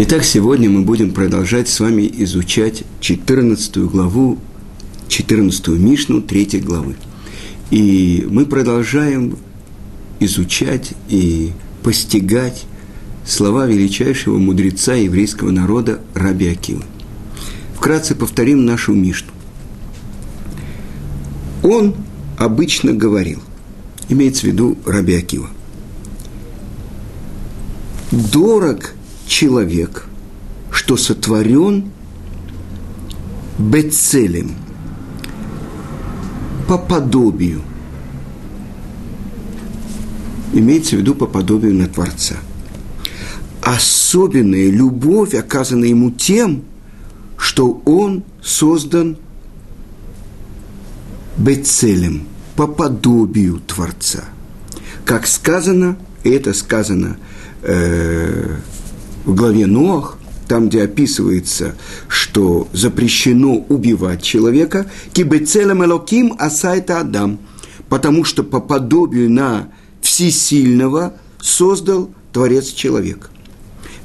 Итак, сегодня мы будем продолжать с вами изучать 14 главу, 14 Мишну 3 главы. И мы продолжаем изучать и постигать слова величайшего мудреца еврейского народа Раби Акива. Вкратце повторим нашу Мишну. Он обычно говорил, имеется в виду Раби Акива, дорог человек, что сотворен бецелем, по подобию. Имеется в виду по подобию на Творца. Особенная любовь оказана ему тем, что он создан бецелем, по подобию Творца. Как сказано, и это сказано э, в главе Ноах, там, где описывается, что запрещено убивать человека, кибецелем элоким асайта адам, потому что по подобию на всесильного создал Творец человека.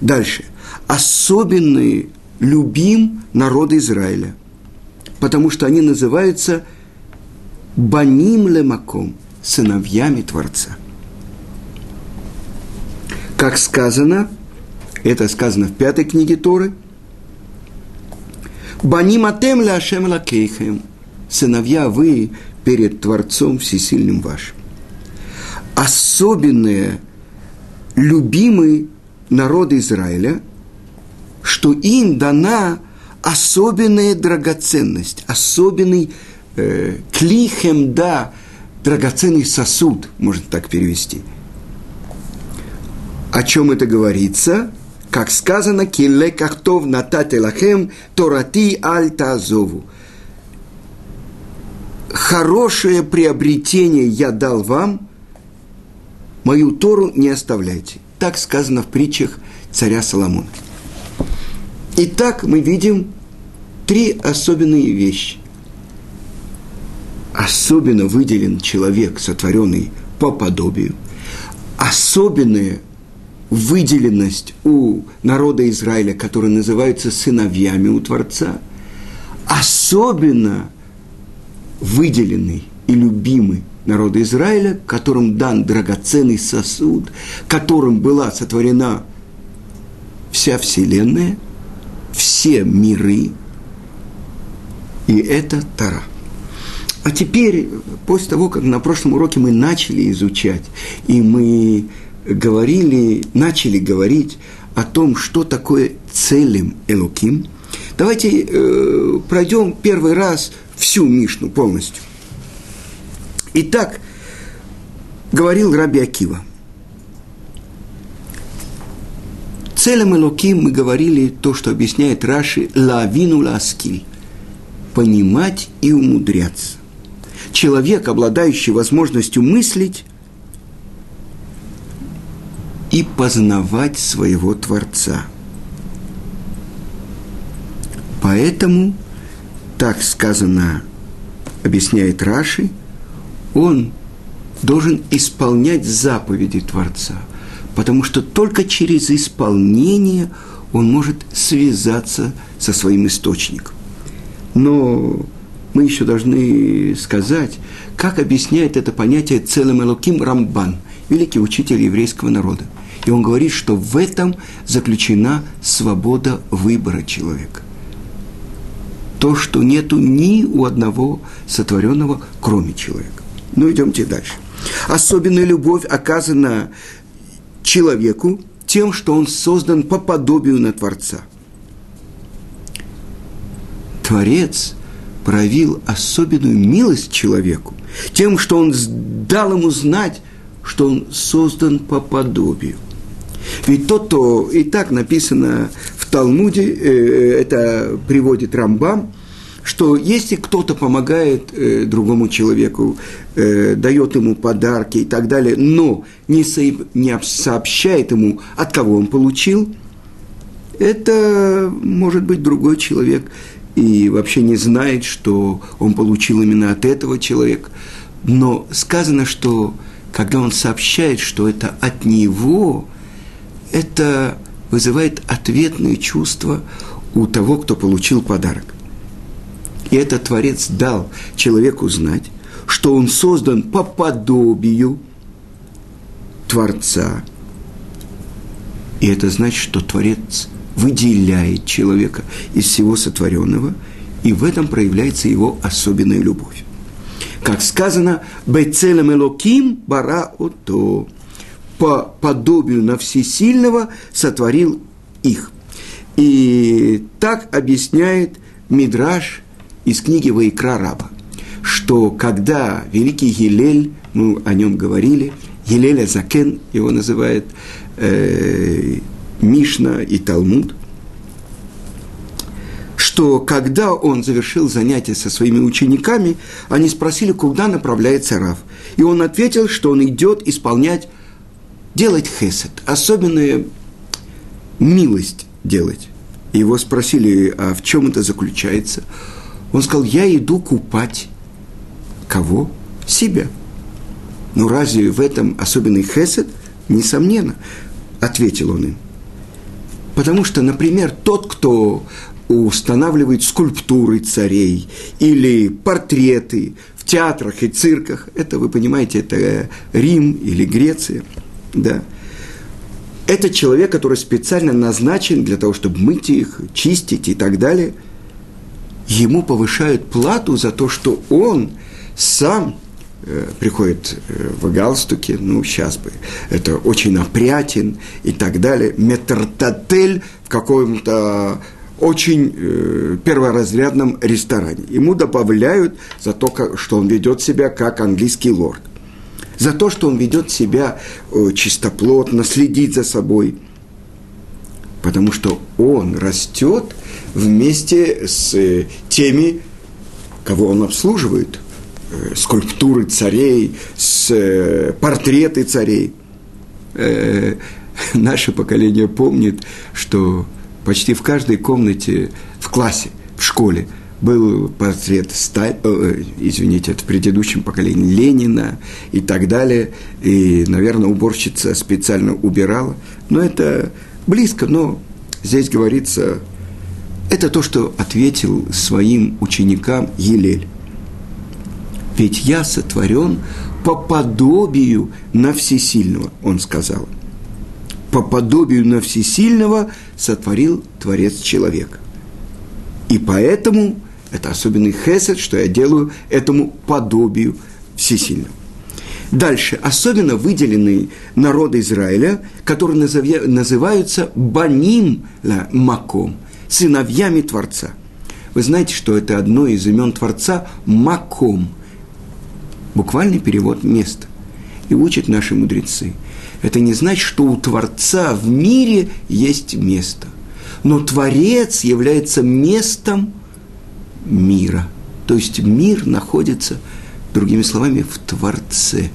Дальше. Особенный любим народ Израиля, потому что они называются баним лемаком, сыновьями Творца. Как сказано – это сказано в пятой книге Торы. Баним атем ляшем лакейхем. Сыновья вы перед Творцом Всесильным вашим. Особенные, любимый народ Израиля, что им дана особенная драгоценность, особенный э, клихем да, драгоценный сосуд, можно так перевести. О чем это говорится? Как сказано, «Килле кахтов натате лахем, торати аль тазову». Хорошее приобретение я дал вам, мою Тору не оставляйте. Так сказано в притчах царя Соломона. Итак, мы видим три особенные вещи. Особенно выделен человек, сотворенный по подобию. Особенное – выделенность у народа Израиля, которые называются сыновьями у Творца, особенно выделенный и любимый народа Израиля, которым дан драгоценный сосуд, которым была сотворена вся Вселенная, все миры, и это Тара. А теперь, после того, как на прошлом уроке мы начали изучать, и мы говорили, начали говорить о том, что такое целым Элуким, давайте э, пройдем первый раз всю Мишну полностью. Итак, говорил Раби Акива. Целым Элоким мы говорили то, что объясняет Раши «лавину ласкиль» – понимать и умудряться. Человек, обладающий возможностью мыслить, и познавать своего Творца. Поэтому, так сказано, объясняет Раши, он должен исполнять заповеди Творца, потому что только через исполнение он может связаться со своим источником. Но мы еще должны сказать, как объясняет это понятие целым Элоким Рамбан, великий учитель еврейского народа. И он говорит, что в этом заключена свобода выбора человека. То, что нету ни у одного сотворенного, кроме человека. Ну, идемте дальше. Особенная любовь оказана человеку тем, что он создан по подобию на Творца. Творец проявил особенную милость человеку тем, что он дал ему знать, что он создан по подобию – ведь тот, кто и так написано в Талмуде, э, это приводит Рамбам, что если кто-то помогает э, другому человеку, э, дает ему подарки и так далее, но не, со, не сообщает ему, от кого он получил, это может быть другой человек и вообще не знает, что он получил именно от этого человека. Но сказано, что когда он сообщает, что это от него, это вызывает ответные чувства у того, кто получил подарок. И этот Творец дал человеку знать, что он создан по подобию Творца. И это значит, что Творец выделяет человека из всего сотворенного, и в этом проявляется его особенная любовь. Как сказано, «Бецелем элоким бара ото» по подобию на всесильного сотворил их. И так объясняет Мидраш из книги Ваикра Раба, что когда великий Елель, мы о нем говорили, Елеля Закен его называет э, Мишна и Талмуд, что когда он завершил занятия со своими учениками, они спросили, куда направляется Рав. И он ответил, что он идет исполнять, делать хесед, особенную милость делать. Его спросили, а в чем это заключается? Он сказал, я иду купать кого? Себя. Ну разве в этом особенный хесед? Несомненно, ответил он им. Потому что, например, тот, кто устанавливает скульптуры царей или портреты в театрах и цирках, это, вы понимаете, это Рим или Греция, да, это человек, который специально назначен для того, чтобы мыть их, чистить и так далее. Ему повышают плату за то, что он сам э, приходит э, в галстуке, ну, сейчас бы, это очень опрятен и так далее, метртотель в каком-то очень э, перворазрядном ресторане. Ему добавляют за то, как, что он ведет себя как английский лорд за то, что он ведет себя э, чистоплотно, следит за собой. Потому что он растет вместе с э, теми, кого он обслуживает. Э, скульптуры царей, с портреты царей. Наше поколение помнит, что почти в каждой комнате в классе, в школе – был портрет, Сталь, э, извините, это в предыдущем поколении Ленина и так далее. И, наверное, уборщица специально убирала. Но это близко, но здесь говорится, это то, что ответил своим ученикам Елель. Ведь я сотворен по подобию на всесильного, он сказал. По подобию на всесильного сотворил Творец человека. И поэтому это особенный хесед, что я делаю этому подобию всесильному. Дальше. Особенно выделенные народы Израиля, которые называются Баним Маком, сыновьями Творца. Вы знаете, что это одно из имен Творца Маком. Буквальный перевод место. И учат наши мудрецы. Это не значит, что у Творца в мире есть место. Но Творец является местом – мира. То есть мир находится, другими словами, в Творце.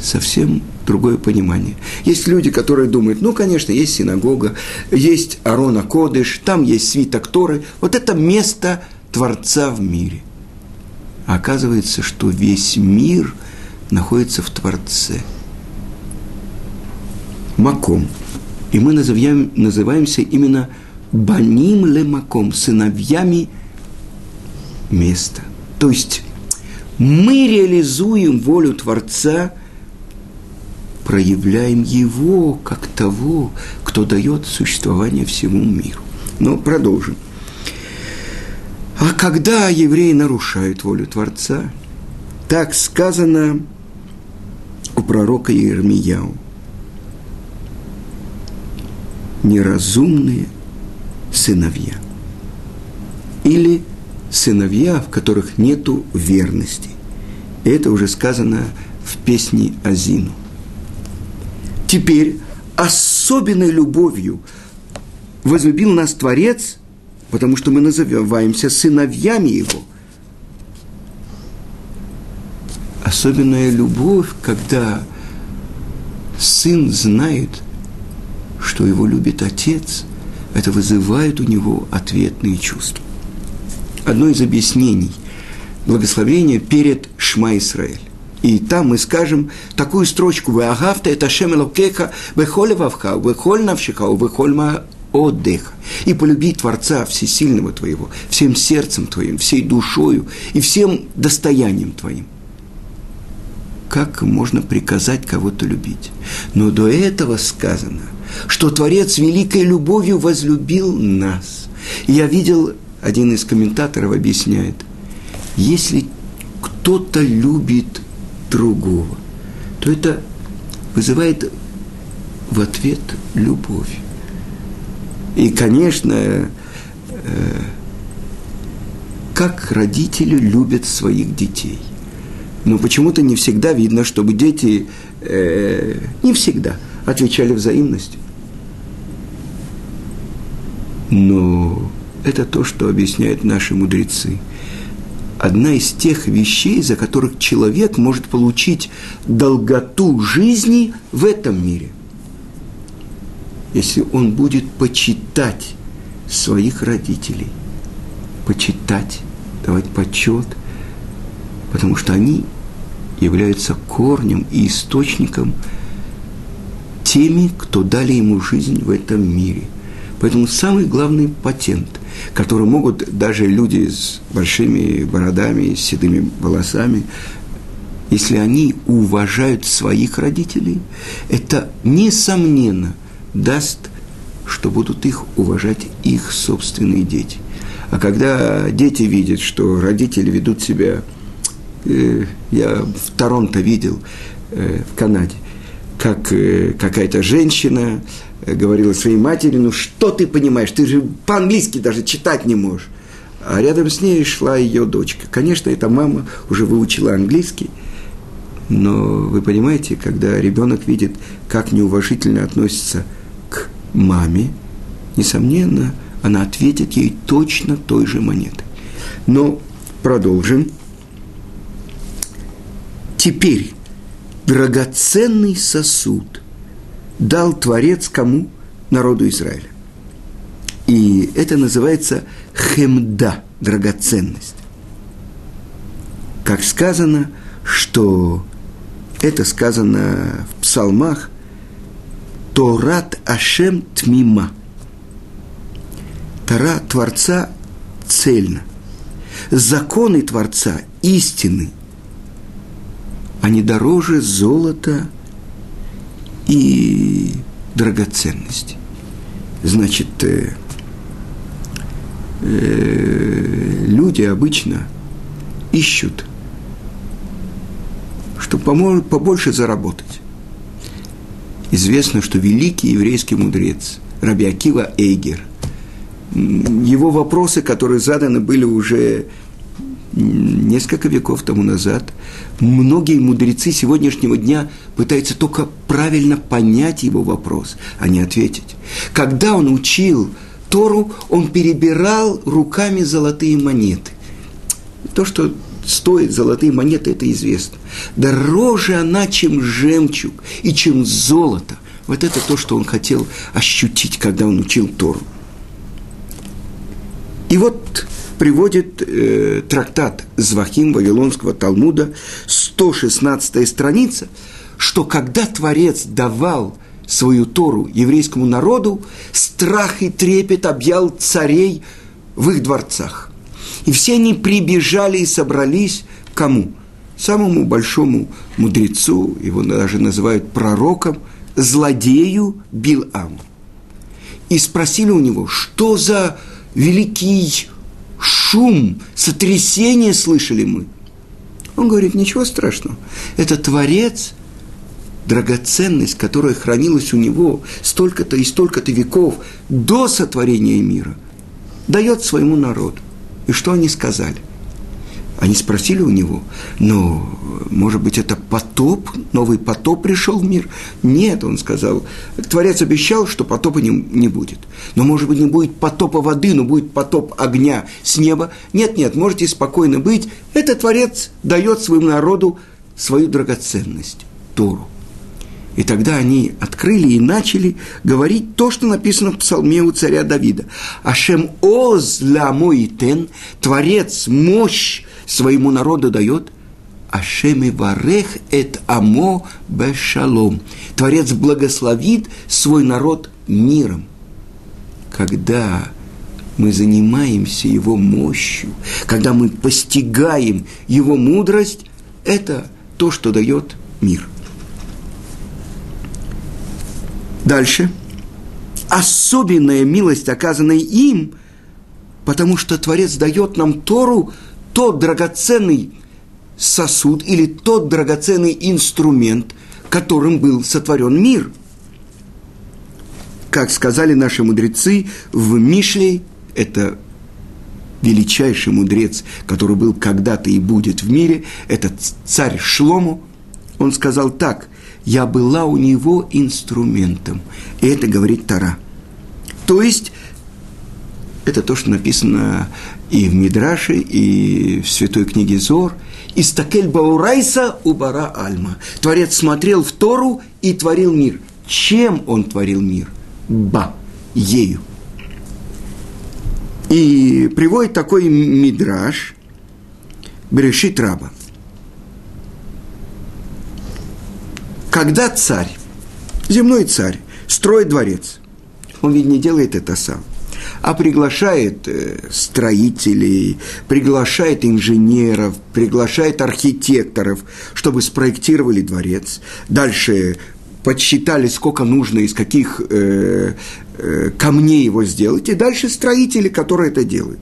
Совсем другое понимание. Есть люди, которые думают, ну, конечно, есть синагога, есть Арона Кодыш, там есть свиток Торы. Вот это место Творца в мире. А оказывается, что весь мир находится в Творце. Маком. И мы называем, называемся именно Баним Лемаком, сыновьями место. То есть мы реализуем волю Творца, проявляем Его как того, кто дает существование всему миру. Но продолжим. А когда евреи нарушают волю Творца, так сказано у пророка Иеремияу. Неразумные сыновья. Или сыновья, в которых нету верности. Это уже сказано в песне Азину. Теперь особенной любовью возлюбил нас Творец, потому что мы называемся сыновьями Его. Особенная любовь, когда сын знает, что его любит отец, это вызывает у него ответные чувства одно из объяснений благословения перед Шма Исраэль. И там мы скажем такую строчку «Вы агавта это шем элокеха, вехоль вавха, вехоль навшиха, вехоль отдыха. И полюби Творца Всесильного твоего, всем сердцем твоим, всей душою и всем достоянием твоим. Как можно приказать кого-то любить? Но до этого сказано, что Творец великой любовью возлюбил нас. И я видел, один из комментаторов объясняет, если кто-то любит другого, то это вызывает в ответ любовь. И, конечно, э, как родители любят своих детей. Но почему-то не всегда видно, чтобы дети э, не всегда отвечали взаимностью. Но это то, что объясняют наши мудрецы. Одна из тех вещей, за которых человек может получить долготу жизни в этом мире – если он будет почитать своих родителей, почитать, давать почет, потому что они являются корнем и источником теми, кто дали ему жизнь в этом мире. Поэтому самый главный патент, который могут даже люди с большими бородами, с седыми волосами, если они уважают своих родителей, это несомненно – даст, что будут их уважать их собственные дети. А когда дети видят, что родители ведут себя, э, я в Торонто видел, э, в Канаде, как э, какая-то женщина э, говорила своей матери, ну что ты понимаешь, ты же по-английски даже читать не можешь. А рядом с ней шла ее дочка. Конечно, эта мама уже выучила английский, но вы понимаете, когда ребенок видит, как неуважительно относится маме, несомненно, она ответит ей точно той же монетой. Но продолжим. Теперь драгоценный сосуд дал Творец кому? Народу Израиля. И это называется хемда, драгоценность. Как сказано, что это сказано в псалмах, Торат Ашем Тмима. Тора Творца цельно. Законы Творца истины. Они дороже золота и драгоценности. Значит, э, э, люди обычно ищут, чтобы побольше заработать известно, что великий еврейский мудрец Раби Акива Эйгер, его вопросы, которые заданы были уже несколько веков тому назад, многие мудрецы сегодняшнего дня пытаются только правильно понять его вопрос, а не ответить. Когда он учил Тору, он перебирал руками золотые монеты. То, что стоит золотые монеты, это известно. Дороже она, чем жемчуг и чем золото. Вот это то, что он хотел ощутить, когда он учил Тору. И вот приводит э, трактат Звахим Вавилонского Талмуда, 116 страница, что когда Творец давал свою Тору еврейскому народу, страх и трепет объял царей в их дворцах. И все они прибежали и собрались к кому? Самому большому мудрецу, его даже называют пророком, злодею Биламу. И спросили у него, что за великий шум, сотрясение слышали мы? Он говорит, ничего страшного. Это Творец, драгоценность, которая хранилась у него столько-то и столько-то веков до сотворения мира, дает своему народу. И что они сказали? Они спросили у него, ну, может быть, это потоп, новый потоп пришел в мир? Нет, он сказал, Творец обещал, что потопа не, не будет. Но, может быть, не будет потопа воды, но будет потоп огня с неба. Нет, нет, можете спокойно быть. Это Творец дает своему народу свою драгоценность, Тору. И тогда они открыли и начали говорить то, что написано в псалме у царя Давида. «Ашем оз ла мой тен, Творец мощь своему народу дает». Ашеми варех эт амо бешалом. Творец благословит свой народ миром. Когда мы занимаемся Его мощью, когда мы постигаем Его мудрость, это то, что дает мир. Дальше. Особенная милость, оказанная им, потому что Творец дает нам Тору, тот драгоценный сосуд или тот драгоценный инструмент, которым был сотворен мир. Как сказали наши мудрецы в Мишле, это величайший мудрец, который был когда-то и будет в мире, это царь Шлому, он сказал так, «Я была у него инструментом». И это говорит Тара. То есть, это то, что написано и в Мидраше, и в Святой книге Зор. «Истакель баурайса убара альма». Творец смотрел в Тору и творил мир. Чем он творил мир? Ба, ею. И приводит такой мидраж Берешит Раба. Когда царь, земной царь, строит дворец, он ведь не делает это сам, а приглашает э, строителей, приглашает инженеров, приглашает архитекторов, чтобы спроектировали дворец. Дальше подсчитали, сколько нужно, из каких э, э, камней его сделать, и дальше строители, которые это делают.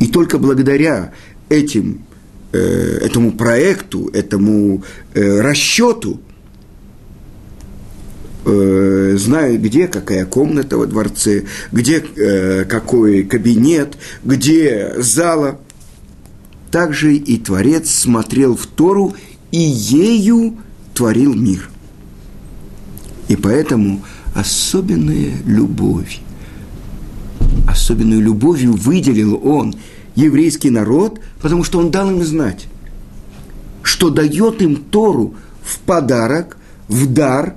И только благодаря этим, э, этому проекту, этому э, расчету, э, знаю, где какая комната во дворце, где э, какой кабинет, где зала. Также и Творец смотрел в Тору и ею творил мир. И поэтому особенная любовь, особенную любовью выделил он еврейский народ, потому что он дал им знать, что дает им Тору в подарок, в дар,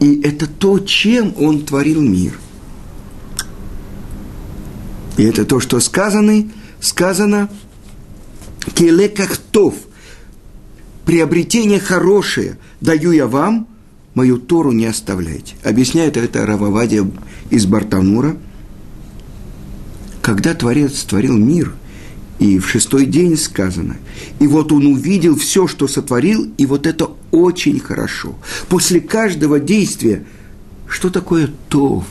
и это то, чем он творил мир. И это то, что сказано, сказано келекахтов – приобретение хорошее даю я вам, мою Тору не оставляйте. Объясняет это Рававадия из Бартанура. Когда Творец творил мир, и в шестой день сказано, и вот он увидел все, что сотворил, и вот это очень хорошо. После каждого действия, что такое тов?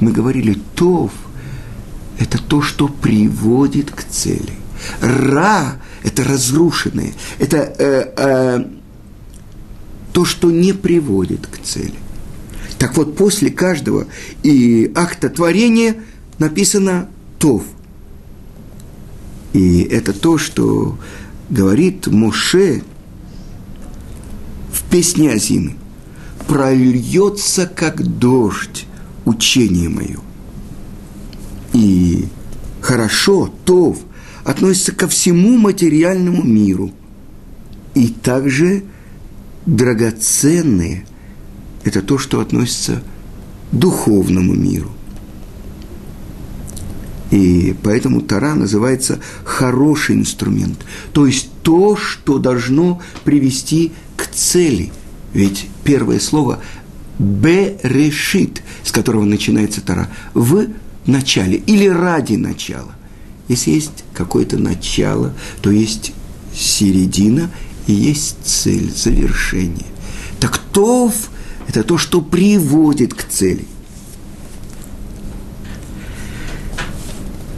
Мы говорили, тов – это то, что приводит к цели. Ра это разрушенное, это э, э, то, что не приводит к цели. Так вот, после каждого и акта творения написано «тов». И это то, что говорит Моше в песне Азимы. «Прольется, как дождь, учение мое». И хорошо, тов, относится ко всему материальному миру. И также драгоценные – это то, что относится к духовному миру. И поэтому Тара называется хороший инструмент. То есть то, что должно привести к цели. Ведь первое слово «берешит», с которого начинается Тара, в начале или ради начала. Если есть какое-то начало, то есть середина и есть цель, завершение. Так тов – это то, что приводит к цели.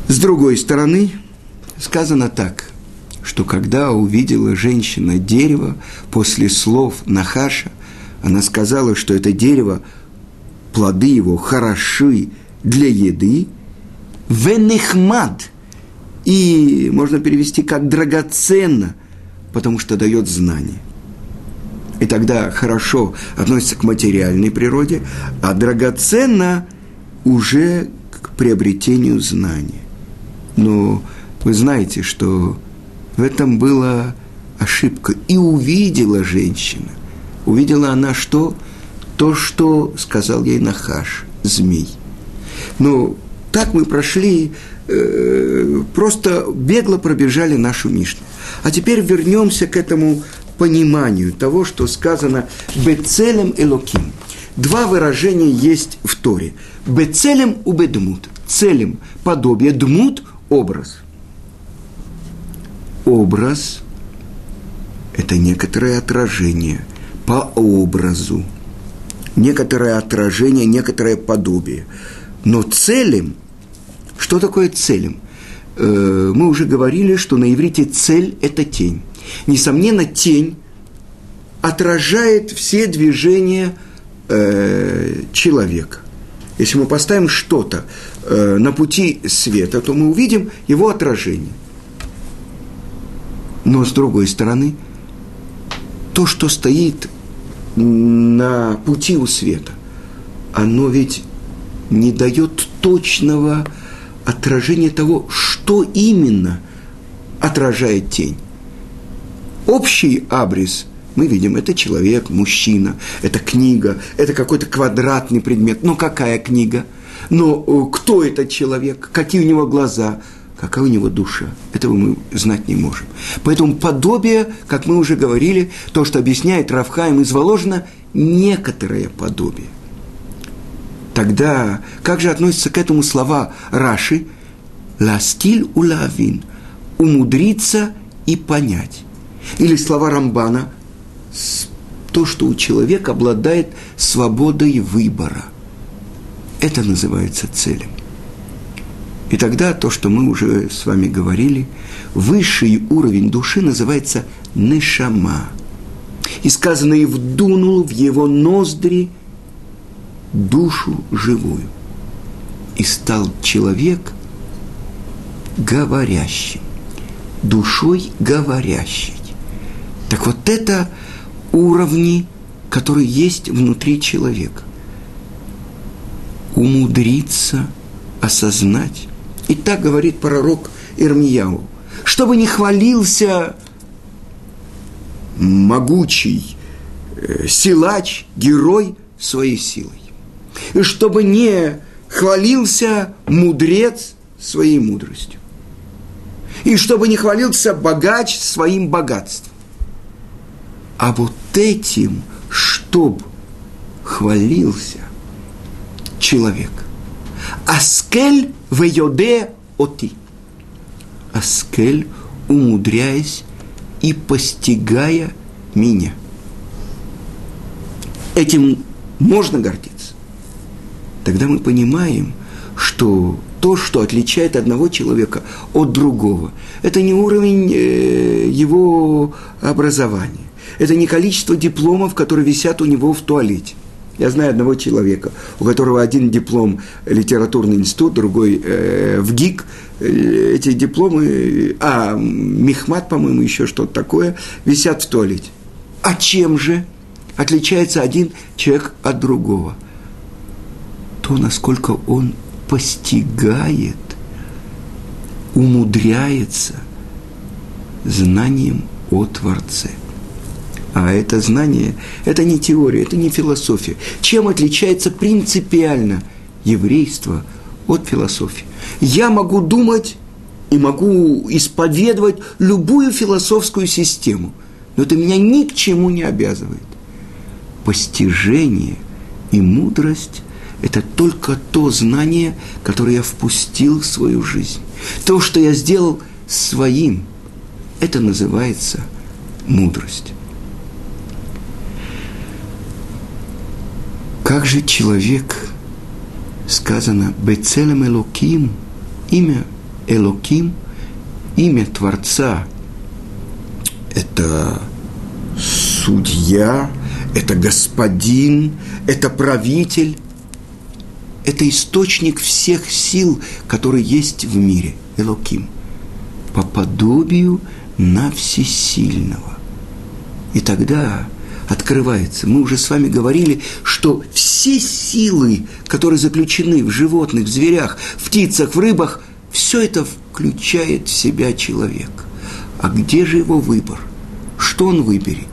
С другой стороны, сказано так, что когда увидела женщина дерево после слов Нахаша, она сказала, что это дерево, плоды его хороши для еды, венехмад – и можно перевести как драгоценно, потому что дает знание. И тогда хорошо относится к материальной природе, а драгоценно уже к приобретению знания. Но вы знаете, что в этом была ошибка. И увидела женщина. Увидела она что? То, что сказал ей Нахаш, змей. Но Так мы прошли, э, просто бегло пробежали нашу Мишну. А теперь вернемся к этому пониманию того, что сказано «бецелем элоким». Два выражения есть в Торе. «Бецелем у бедмут». Целем – подобие, дмут – образ. Образ – это некоторое отражение по образу. Некоторое отражение, некоторое подобие. Но целем – что такое целем? Э, мы уже говорили, что на иврите цель – это тень. Несомненно, тень отражает все движения э, человека. Если мы поставим что-то э, на пути света, то мы увидим его отражение. Но с другой стороны, то, что стоит на пути у света, оно ведь не дает точного отражения того, что именно отражает тень. Общий абрис мы видим, это человек, мужчина, это книга, это какой-то квадратный предмет. Но какая книга? Но э, кто этот человек? Какие у него глаза? Какая у него душа? Этого мы знать не можем. Поэтому подобие, как мы уже говорили, то, что объясняет Равхаим из Воложина, некоторое подобие. Тогда как же относятся к этому слова Раши? Ластиль улавин – умудриться и понять. Или слова Рамбана – то, что у человека обладает свободой выбора. Это называется целью. И тогда то, что мы уже с вами говорили, высший уровень души называется нешама. И сказано, и вдунул в его ноздри душу живую. И стал человек говорящим, душой говорящей. Так вот это уровни, которые есть внутри человека. Умудриться осознать и так говорит пророк Ирмияу. Чтобы не хвалился могучий э, силач, герой своей силой. И чтобы не хвалился мудрец своей мудростью. И чтобы не хвалился богач своим богатством. А вот этим, чтоб хвалился человек. Аскель Вейоде оти. Аскель, умудряясь и постигая меня. Этим можно гордиться. Тогда мы понимаем, что то, что отличает одного человека от другого, это не уровень э, его образования, это не количество дипломов, которые висят у него в туалете – я знаю одного человека, у которого один диплом литературный институт, другой э, в ГИК. Э, эти дипломы, а Мехмат, по-моему, еще что-то такое, висят в туалете. А чем же отличается один человек от другого? То, насколько он постигает, умудряется знанием о Творце – а это знание, это не теория, это не философия. Чем отличается принципиально еврейство от философии? Я могу думать и могу исповедовать любую философскую систему, но это меня ни к чему не обязывает. Постижение и мудрость – это только то знание, которое я впустил в свою жизнь. То, что я сделал своим, это называется мудрость. Как же человек, сказано, Бецелем Элоким, имя Элоким, имя Творца, это судья, это господин, это правитель, это источник всех сил, которые есть в мире, Элоким, по подобию на всесильного. И тогда открывается. Мы уже с вами говорили, что все силы, которые заключены в животных, в зверях, в птицах, в рыбах, все это включает в себя человек. А где же его выбор? Что он выберет?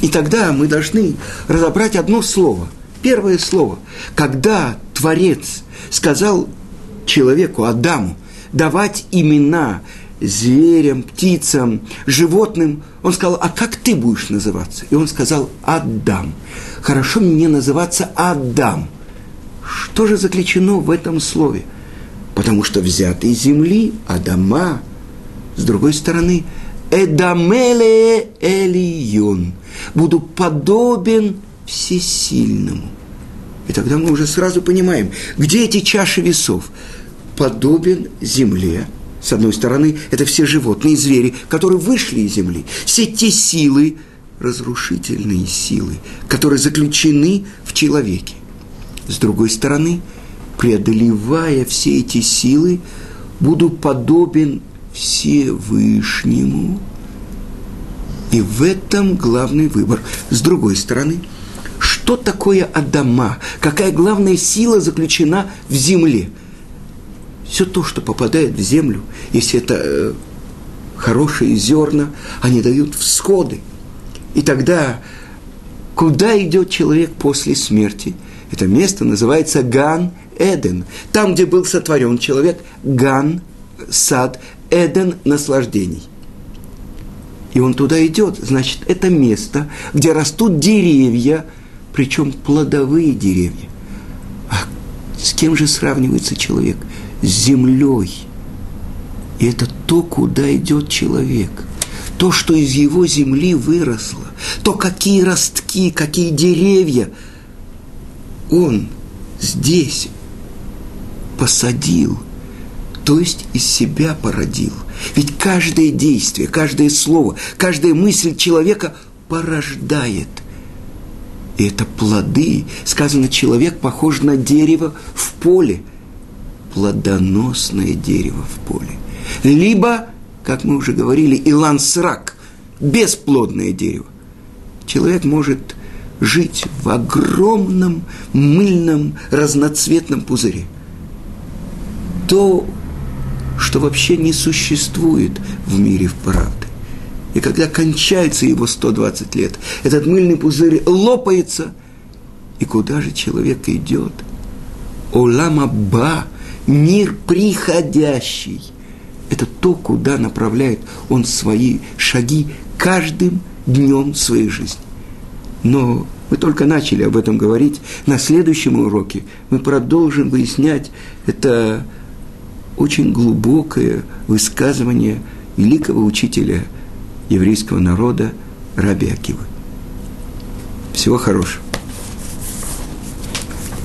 И тогда мы должны разобрать одно слово. Первое слово. Когда Творец сказал человеку, Адаму, давать имена зверям, птицам, животным, он сказал, а как ты будешь называться? И он сказал, Адам. Хорошо мне называться Адам. Что же заключено в этом слове? Потому что взятый из земли, Адама, с другой стороны, Эдамеле Элион. Буду подобен всесильному. И тогда мы уже сразу понимаем, где эти чаши весов. Подобен земле, с одной стороны, это все животные, звери, которые вышли из земли. Все те силы, разрушительные силы, которые заключены в человеке. С другой стороны, преодолевая все эти силы, буду подобен Всевышнему. И в этом главный выбор. С другой стороны, что такое Адама? Какая главная сила заключена в земле? Все то, что попадает в землю, если это э, хорошие зерна, они дают всходы. И тогда куда идет человек после смерти? Это место называется Ган Эден. Там, где был сотворен человек, Ган, сад, Эден наслаждений. И он туда идет, значит, это место, где растут деревья, причем плодовые деревья. А с кем же сравнивается человек? Землей. И это то, куда идет человек. То, что из его земли выросло. То, какие ростки, какие деревья он здесь посадил – то есть из себя породил. Ведь каждое действие, каждое слово, каждая мысль человека порождает. И это плоды. Сказано, человек похож на дерево в поле. Плодоносное дерево в поле. Либо, как мы уже говорили, илансрак, бесплодное дерево. Человек может жить в огромном мыльном разноцветном пузыре. То что вообще не существует в мире в правды. И когда кончается его 120 лет, этот мыльный пузырь лопается, и куда же человек идет? Олама Ба, мир приходящий. Это то, куда направляет он свои шаги каждым днем своей жизни. Но мы только начали об этом говорить. На следующем уроке мы продолжим выяснять это очень глубокое высказывание великого учителя еврейского народа Раби Акивы. Всего хорошего.